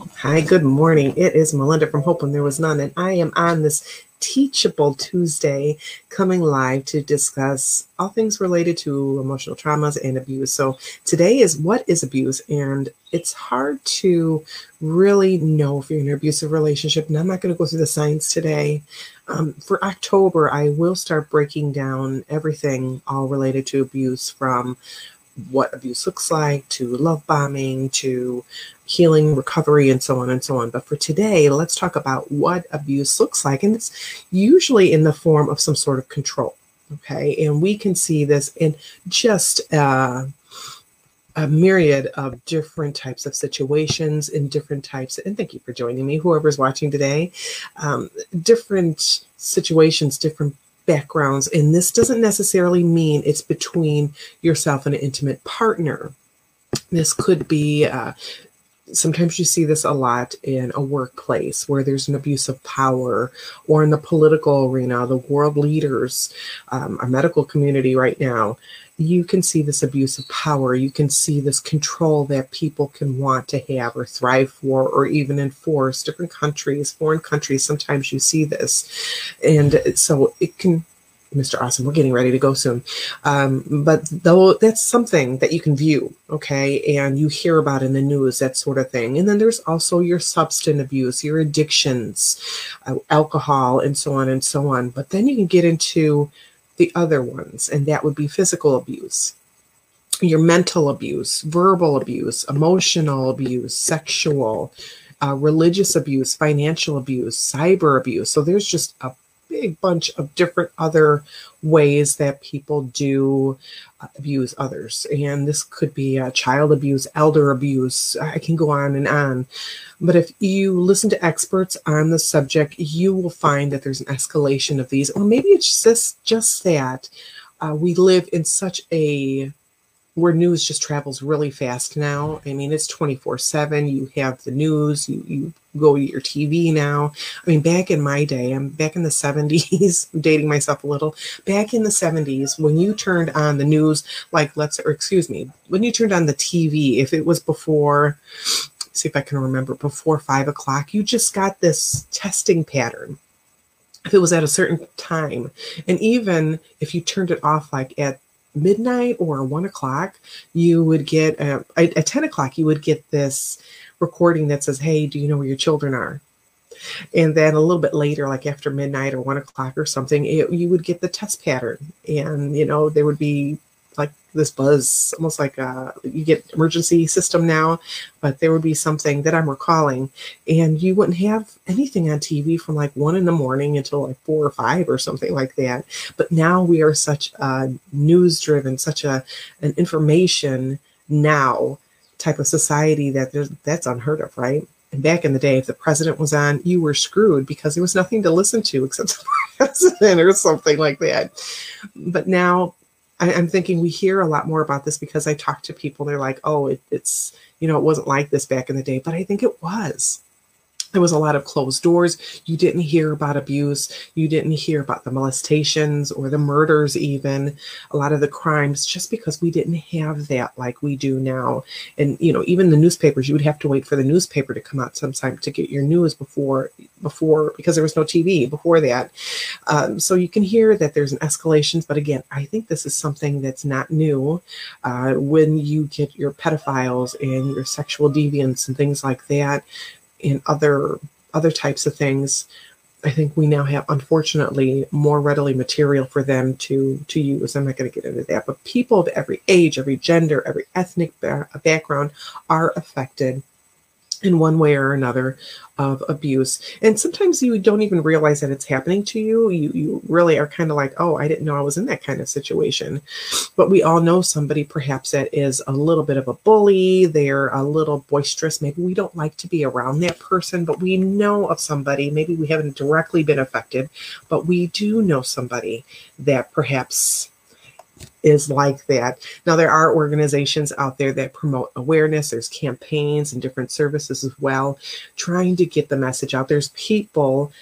Hi, good morning. It is Melinda from Hope When There Was None, and I am on this Teachable Tuesday coming live to discuss all things related to emotional traumas and abuse. So, today is what is abuse, and it's hard to really know if you're in an abusive relationship. And I'm not going to go through the science today. Um, for October, I will start breaking down everything all related to abuse from what abuse looks like to love bombing to healing, recovery, and so on and so on. But for today, let's talk about what abuse looks like. And it's usually in the form of some sort of control. Okay. And we can see this in just uh, a myriad of different types of situations in different types. And thank you for joining me, whoever's watching today. Um, different situations, different backgrounds. And this doesn't necessarily mean it's between yourself and an intimate partner. This could be uh, sometimes you see this a lot in a workplace where there's an abuse of power or in the political arena the world leaders um, our medical community right now you can see this abuse of power. You can see this control that people can want to have or thrive for or even enforce. Different countries foreign countries sometimes you see this. And so it can Mr. Awesome, we're getting ready to go soon. Um, but though that's something that you can view, okay, and you hear about in the news, that sort of thing. And then there's also your substance abuse, your addictions, uh, alcohol, and so on and so on. But then you can get into the other ones, and that would be physical abuse, your mental abuse, verbal abuse, emotional abuse, sexual, uh, religious abuse, financial abuse, cyber abuse. So there's just a big bunch of different other ways that people do uh, abuse others. And this could be uh, child abuse, elder abuse. I can go on and on. But if you listen to experts on the subject, you will find that there's an escalation of these, or maybe it's just just that uh, we live in such a where news just travels really fast now. I mean, it's 24 7. You have the news, you, you go to your TV now. I mean, back in my day, I'm back in the 70s, I'm dating myself a little. Back in the 70s, when you turned on the news, like let's, or excuse me, when you turned on the TV, if it was before, see if I can remember, before five o'clock, you just got this testing pattern if it was at a certain time. And even if you turned it off like at midnight or one o'clock, you would get a, at 10 o'clock, you would get this recording that says, Hey, do you know where your children are? And then a little bit later, like after midnight or one o'clock or something, it, you would get the test pattern. And, you know, there would be this buzz, almost like uh, you get emergency system now, but there would be something that I'm recalling, and you wouldn't have anything on TV from like one in the morning until like four or five or something like that. But now we are such a news driven, such a an information now type of society that there's, that's unheard of, right? And back in the day, if the president was on, you were screwed because there was nothing to listen to except the president or something like that. But now I, am thinking we hear a lot more about this because I talk to people. They're like, oh, it, it's, you know, it wasn't like this back in the day, but I think it was there was a lot of closed doors. You didn't hear about abuse. You didn't hear about the molestations or the murders, even a lot of the crimes, just because we didn't have that like we do now. And you know, even the newspapers, you would have to wait for the newspaper to come out sometime to get your news before before because there was no TV before that. Um, so you can hear that there's an escalation. But again, I think this is something that's not new. Uh, when you get your pedophiles and your sexual deviants and things like that in other other types of things i think we now have unfortunately more readily material for them to to use. I'm not going to get into that but people of every age every gender every ethnic ba- background are affected in one way or another of abuse. And sometimes you don't even realize that it's happening to you. You you really are kind of like oh i didn't know i was in that kind of situation. But we all know somebody perhaps that is a little bit of a bully. They're a little boisterous. Maybe we don't like to be around that person but we know of somebody. Maybe we haven't directly been affected but we do know somebody that perhaps is like that. Now, there are organizations out there that promote awareness, there's campaigns and different services as well, trying to get the message out. There's people,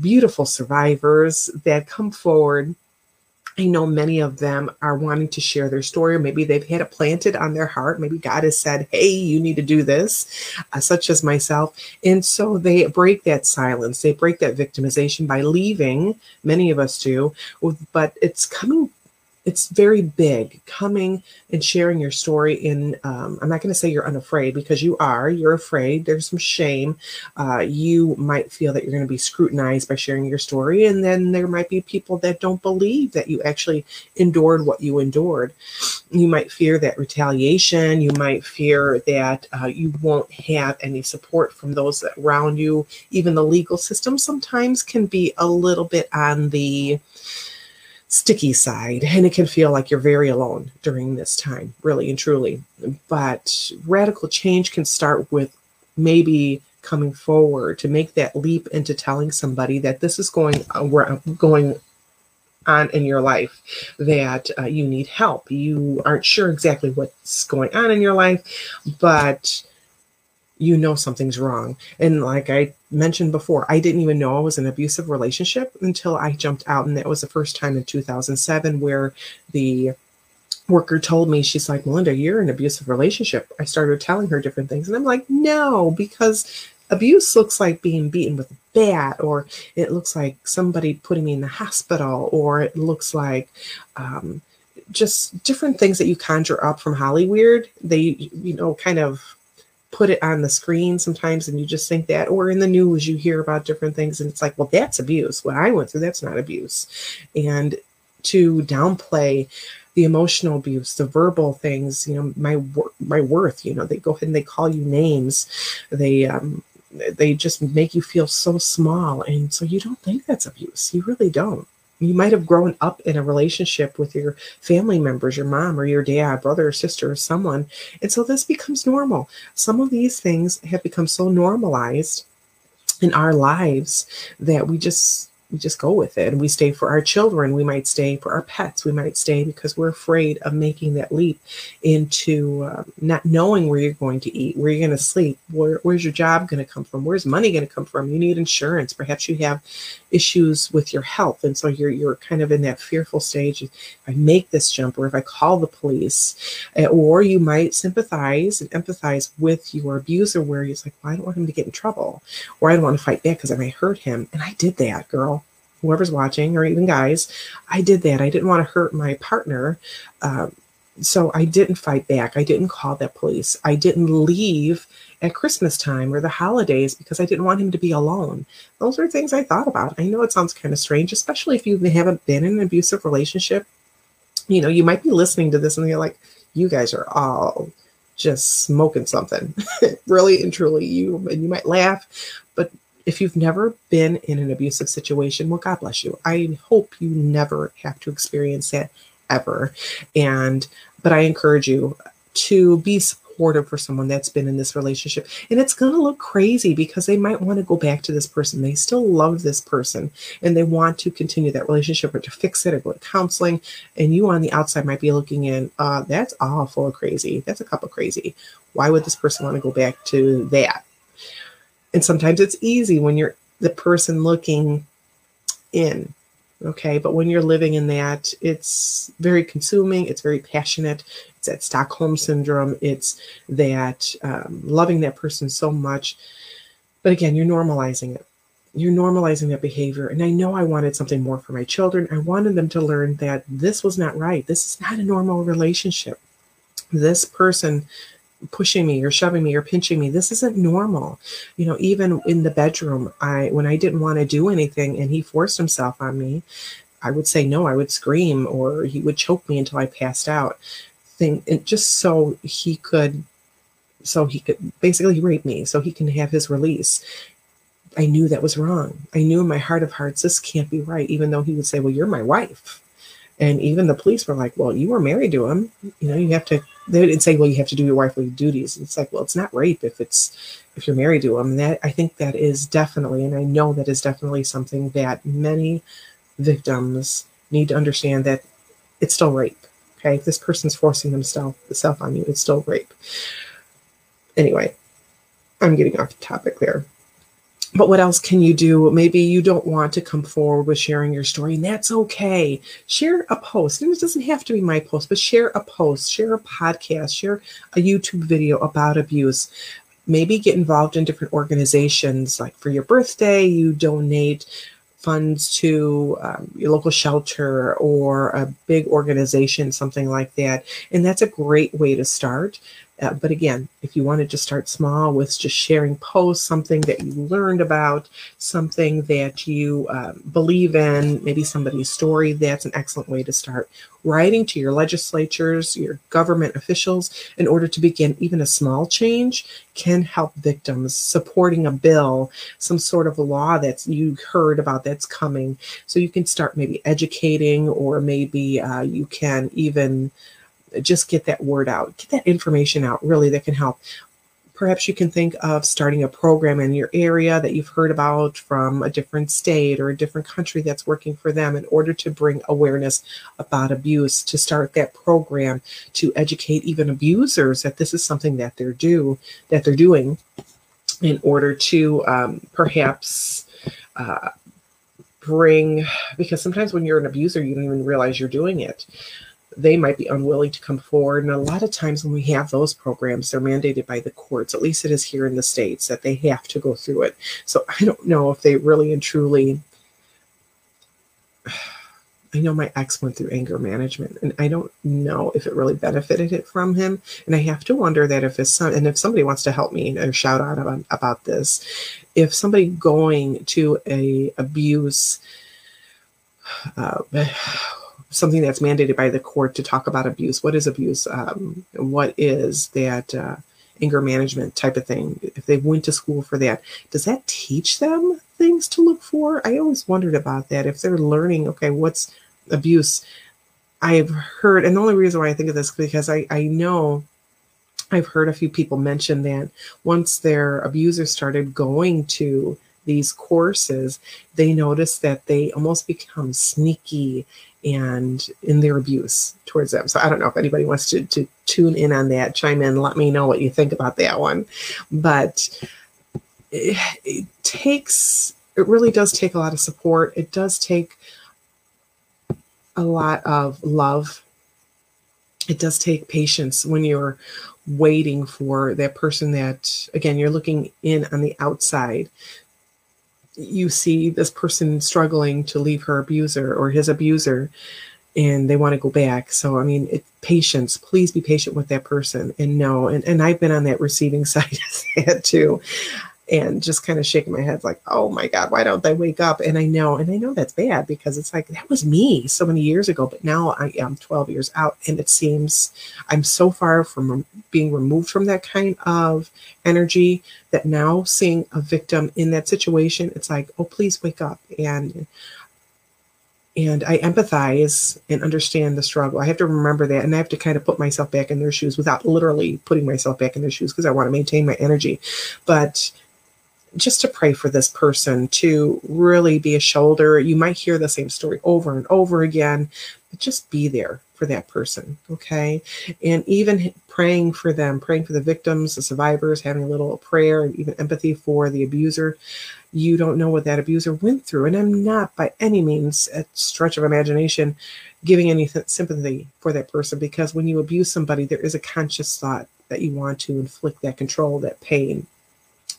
beautiful survivors that come forward. I know many of them are wanting to share their story, or maybe they've had it planted on their heart. Maybe God has said, Hey, you need to do this, uh, such as myself. And so they break that silence, they break that victimization by leaving. Many of us do, but it's coming it's very big. Coming and sharing your story in um, i'm not going to say you're unafraid because you are you're afraid there's some shame. Uh, you might feel that you're going to be scrutinized by sharing your story and then there might be people that don't believe that you actually endured what you endured. You might fear that retaliation you might fear that uh, you won't have any support from those that around you. Even the legal system sometimes can be a little bit on the sticky side and it can feel like you're very alone during this time really and truly but radical change can start with maybe coming forward to make that leap into telling somebody that this is going uh, going on in your life that uh, you need help you aren't sure exactly what's going on in your life but you know something's wrong. And like I mentioned before, I didn't even know I was in an abusive relationship until I jumped out. And that was the first time in 2007 where the worker told me, she's like, Melinda, you're in an abusive relationship. I started telling her different things. And I'm like, no, because abuse looks like being beaten with a bat, or it looks like somebody putting me in the hospital, or it looks like, um, just different things that you conjure up from Hollywood. They, you know, kind of put it on the screen sometimes and you just think that or in the news you hear about different things and it's like well that's abuse. What i went through that's not abuse. And to downplay the emotional abuse the verbal things you know my my worth you know they go ahead and they call you names. They um they just make you feel so small. And so you don't think that's abuse. You really don't you might have grown up in a relationship with your family members, your mom or your dad, brother or sister or someone. And so this becomes normal. Some of these things have become so normalized in our lives that we just we just go with it. And we stay for our children. We might stay for our pets. We might stay because we're afraid of making that leap into uh, not knowing where you're going to eat where you're going to sleep where, where's your job going to come from? Where's money going to come from? You need insurance. Perhaps you have issues with your health. And so you're you're kind of in that fearful stage if i make this jump or if i call the police eh, or you might sympathize and empathize with your abuser where he's like well, i don't want him to get in trouble or i don't want to fight back because i may hurt him. And i did that girl whoever's watching or even guys i did that i didn't want to hurt my partner um, so I didn't fight back. I didn't call that police. I didn't leave at Christmas time or the holidays because I didn't want him to be alone. Those are things I thought about. I know it sounds kind of strange, especially if you haven't been in an abusive relationship. You know, you might be listening to this and you're like, you guys are all just smoking something. really and truly, you and you might laugh, if you've never been in an abusive situation, well, God bless you. I hope you never have to experience that ever. And, but I encourage you to be supportive for someone that's been in this relationship. And it's going to look crazy because they might want to go back to this person. They still love this person and they want to continue that relationship or to fix it or go to counseling. And you on the outside might be looking in, uh, that's awful crazy. That's a couple crazy. Why would this person want to go back to that? And sometimes it's easy when you're the person looking in Okay. But when you're living in that, it's very consuming, it's very passionate. It's that Stockholm syndrome. It's that um, loving that person so much. But again, you're normalizing it. You're normalizing that behavior. And I know I wanted something more for my children. I wanted them to learn that this was not right. This is not a normal relationship. This person pushing me or shoving me or pinching me this isn't normal you know even in the bedroom i when i didn't want to do anything and he forced himself on me i would say no i would scream or he would choke me until i passed out thing and just so he could so he could basically rape me so he can have his release. I knew that was wrong. I knew in my heart of hearts, this can't be right, even though he would say, Well, you're my wife. And even the police were like, Well, you were married to him. You know, you have to, they didn't say, Well, you have to do your wifely duties. It's like, Well, it's not rape if it's, if you're married to him. And that, I think that is definitely, and I know that is definitely something that many victims need to understand that it's still rape. Okay. If this person's forcing themselves on you, it's still rape. Anyway, I'm getting off topic there. But what else can you do? Maybe you don't want to come forward with sharing your story, and that's okay. Share a post. And it doesn't have to be my post, but share a post, share a podcast, share a YouTube video about abuse. Maybe get involved in different organizations. Like for your birthday, you donate funds to um, your local shelter or a big organization, something like that. And that's a great way to start. Uh, but again, if you wanted to start small with just sharing posts, something that you learned about, something that you um, believe in, maybe somebody's story, that's an excellent way to start. Writing to your legislatures, your government officials, in order to begin even a small change can help victims. Supporting a bill, some sort of law that you heard about that's coming. So you can start maybe educating, or maybe uh, you can even just get that word out, get that information out really that can help. Perhaps you can think of starting a program in your area that you've heard about from a different state or a different country that's working for them in order to bring awareness about abuse, to start that program to educate even abusers that this is something that they're do that they're doing in order to um, perhaps uh, bring because sometimes when you're an abuser you don't even realize you're doing it they might be unwilling to come forward. And a lot of times when we have those programs, they're mandated by the courts, at least it is here in the States, that they have to go through it. So I don't know if they really and truly. I know my ex went through anger management, and I don't know if it really benefited it from him. And I have to wonder that if his son, and if somebody wants to help me or shout out about, about this, if somebody going to a abuse uh, something that's mandated by the court to talk about abuse. What is abuse? Um, what is that uh, anger management type of thing? If they went to school for that, does that teach them things to look for? I always wondered about that. If they're learning, okay, what's abuse? I've heard, and the only reason why I think of this is because I, I know I've heard a few people mention that once their abuser started going to these courses, they notice that they almost become sneaky and in their abuse towards them. So I don't know if anybody wants to, to tune in on that, chime in, let me know what you think about that one. But it, it takes, it really does take a lot of support. It does take a lot of love. It does take patience when you're waiting for that person that, again, you're looking in on the outside you see this person struggling to leave her abuser or his abuser and they want to go back. So i mean it, patience please be patient with that person and know and, and i've been on that receiving side of that too and just kind of shaking my head like oh my god why don't they wake up and i know and i know that's bad because it's like that was me so many years ago but now i am 12 years out and it seems i'm so far from being removed from that kind of energy that now seeing a victim in that situation it's like oh please wake up and and I empathize and understand the struggle. I have to remember that, and I have to kind of put myself back in their shoes without literally putting myself back in their shoes because I want to maintain my energy. But just to pray for this person to really be a shoulder. You might hear the same story over and over again, but just be there for that person. Okay. And even praying for them, praying for the victims, the survivors, having a little prayer and even empathy for the abuser. You don't know what that abuser went through. And I'm not by any means a stretch of imagination giving any sympathy for that person because when you abuse somebody, there is a conscious thought that you want to inflict that control, that pain,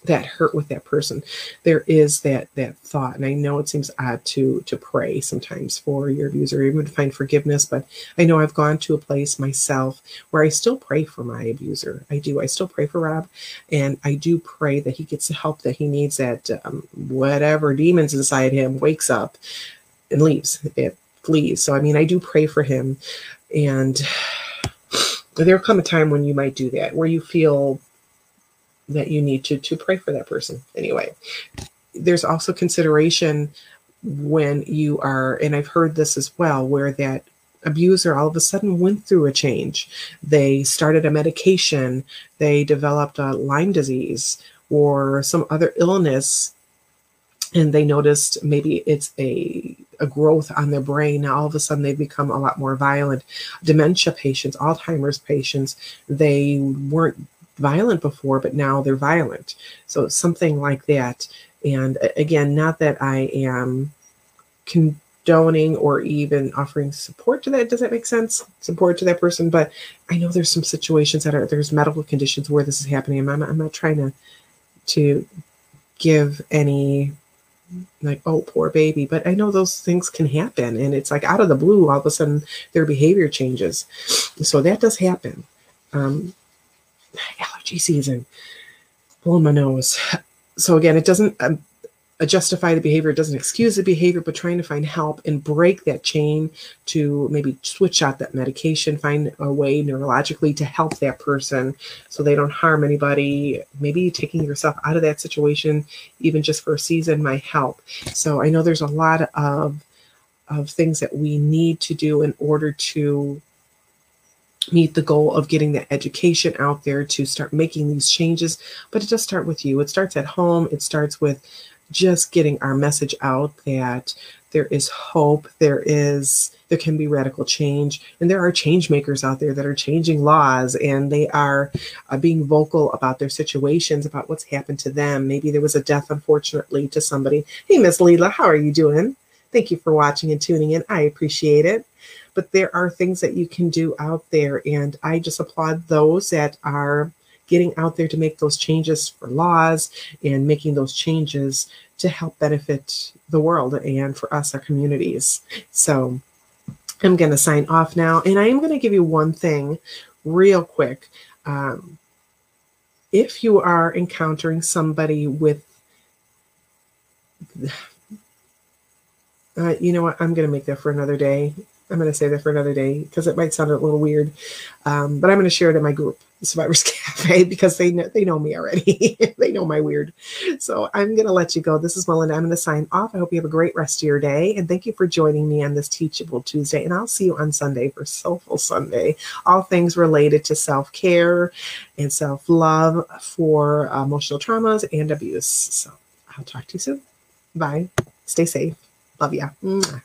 that hurt with that person. There is that that thought and i know it seems odd to to pray sometimes for your abuser even to find forgiveness but i know i've gone to a place myself where i still pray for my abuser. I do. I still pray for rob and i do pray that he gets the help that he needs that um, whatever demons inside him wakes up and leaves. It flees. So i mean i do pray for him and there'll come a time when you might do that where you feel that you need to to pray for that person anyway there's also consideration when you are and i've heard this as well where that abuser all of a sudden went through a change they started a medication they developed a lyme disease or some other illness and they noticed maybe it's a, a growth on their brain. Now all of a sudden they've become a lot more violent. Dementia patients, Alzheimer's patients, they weren't violent before, but now they're violent. So something like that. And again, not that I am condoning or even offering support to that. Does that make sense? Support to that person. But I know there's some situations that are there's medical conditions where this is happening. I'm not, I'm not trying to to give any like oh poor baby but i know those things can happen and it's like out of the blue all of a sudden their behavior changes so that does happen um allergy season blowing my nose so again it doesn't um, justify the behavior, it doesn't excuse the behavior, but trying to find help and break that chain to maybe switch out that medication, find a way neurologically to help that person so they don't harm anybody. Maybe taking yourself out of that situation, even just for a season, might help. So I know there's a lot of of things that we need to do in order to meet the goal of getting the education out there to start making these changes but it does start with you it starts at home it starts with just getting our message out that there is hope, there is there can be radical change, and there are change makers out there that are changing laws and they are uh, being vocal about their situations, about what's happened to them. Maybe there was a death, unfortunately, to somebody. Hey, Miss Leela, how are you doing? Thank you for watching and tuning in. I appreciate it. But there are things that you can do out there, and I just applaud those that are getting out there to make those changes for laws and making those changes to help benefit the world and for us, our communities. So I'm going to sign off now. And I am going to give you one thing real quick. Um, if you are encountering somebody with, uh, you know what, I'm going to make that for another day. I'm going to say that for another day because it might sound a little weird, um, but I'm going to share it in my group, Survivors Cafe, because they know, they know me already. they know my weird. So I'm going to let you go. This is Melinda. I'm going to sign off. I hope you have a great rest of your day, and thank you for joining me on this Teachable Tuesday. And I'll see you on Sunday for Soulful Sunday. All things related to self care and self love for emotional traumas and abuse. So I'll talk to you soon. Bye. Stay safe. Love. Mwah.